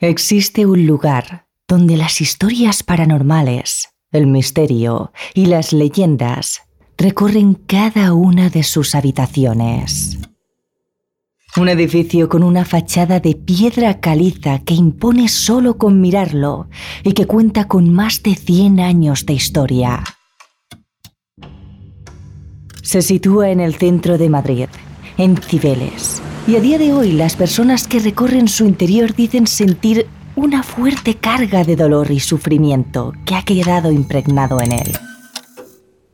Existe un lugar donde las historias paranormales, el misterio y las leyendas recorren cada una de sus habitaciones. Un edificio con una fachada de piedra caliza que impone solo con mirarlo y que cuenta con más de 100 años de historia. Se sitúa en el centro de Madrid, en Cibeles, y a día de hoy las personas que recorren su interior dicen sentir una fuerte carga de dolor y sufrimiento que ha quedado impregnado en él.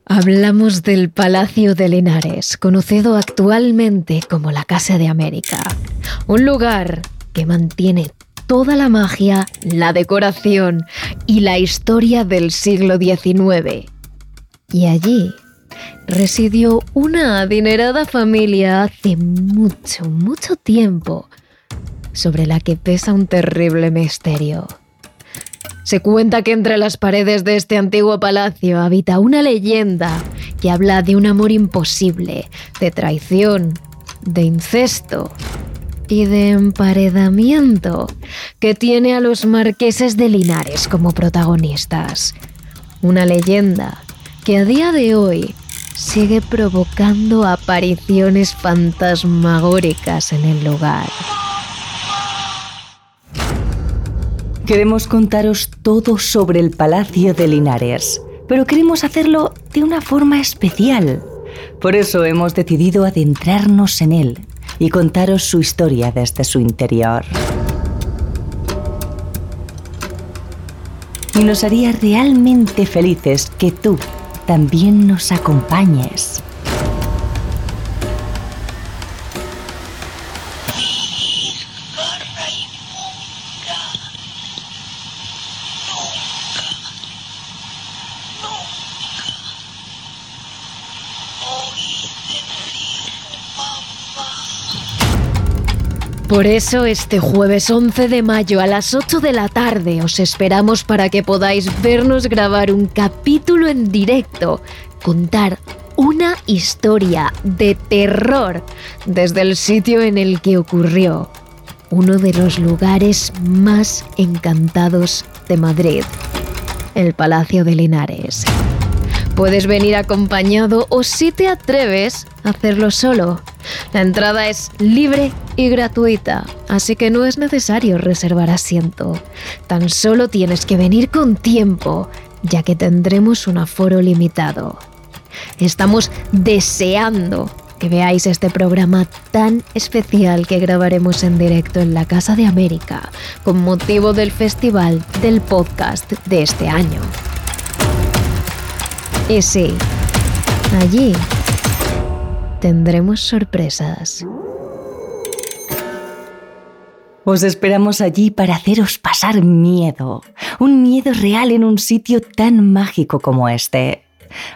Hablamos del Palacio de Linares, conocido actualmente como la Casa de América. Un lugar que mantiene toda la magia, la decoración y la historia del siglo XIX. Y allí residió una adinerada familia hace mucho, mucho tiempo, sobre la que pesa un terrible misterio. Se cuenta que entre las paredes de este antiguo palacio habita una leyenda que habla de un amor imposible, de traición, de incesto y de emparedamiento que tiene a los marqueses de Linares como protagonistas. Una leyenda que a día de hoy sigue provocando apariciones fantasmagóricas en el lugar. Queremos contaros todo sobre el Palacio de Linares, pero queremos hacerlo de una forma especial. Por eso hemos decidido adentrarnos en él y contaros su historia desde su interior. Y nos haría realmente felices que tú también nos acompañes. Por eso este jueves 11 de mayo a las 8 de la tarde os esperamos para que podáis vernos grabar un capítulo en directo, contar una historia de terror desde el sitio en el que ocurrió, uno de los lugares más encantados de Madrid, el Palacio de Linares. Puedes venir acompañado o si te atreves, hacerlo solo. La entrada es libre y gratuita, así que no es necesario reservar asiento. Tan solo tienes que venir con tiempo, ya que tendremos un aforo limitado. Estamos deseando que veáis este programa tan especial que grabaremos en directo en la Casa de América con motivo del festival del podcast de este año. Y sí, allí tendremos sorpresas. Os esperamos allí para haceros pasar miedo, un miedo real en un sitio tan mágico como este.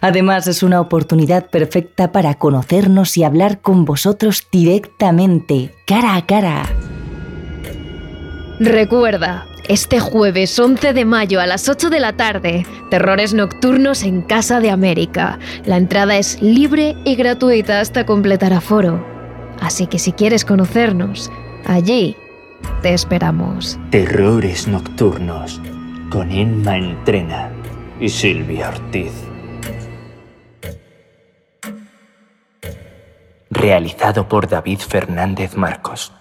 Además es una oportunidad perfecta para conocernos y hablar con vosotros directamente, cara a cara. Recuerda, este jueves 11 de mayo a las 8 de la tarde, Terrores Nocturnos en Casa de América. La entrada es libre y gratuita hasta completar aforo. Así que si quieres conocernos, allí te esperamos. Terrores Nocturnos con Emma Entrena y Silvia Ortiz. Realizado por David Fernández Marcos.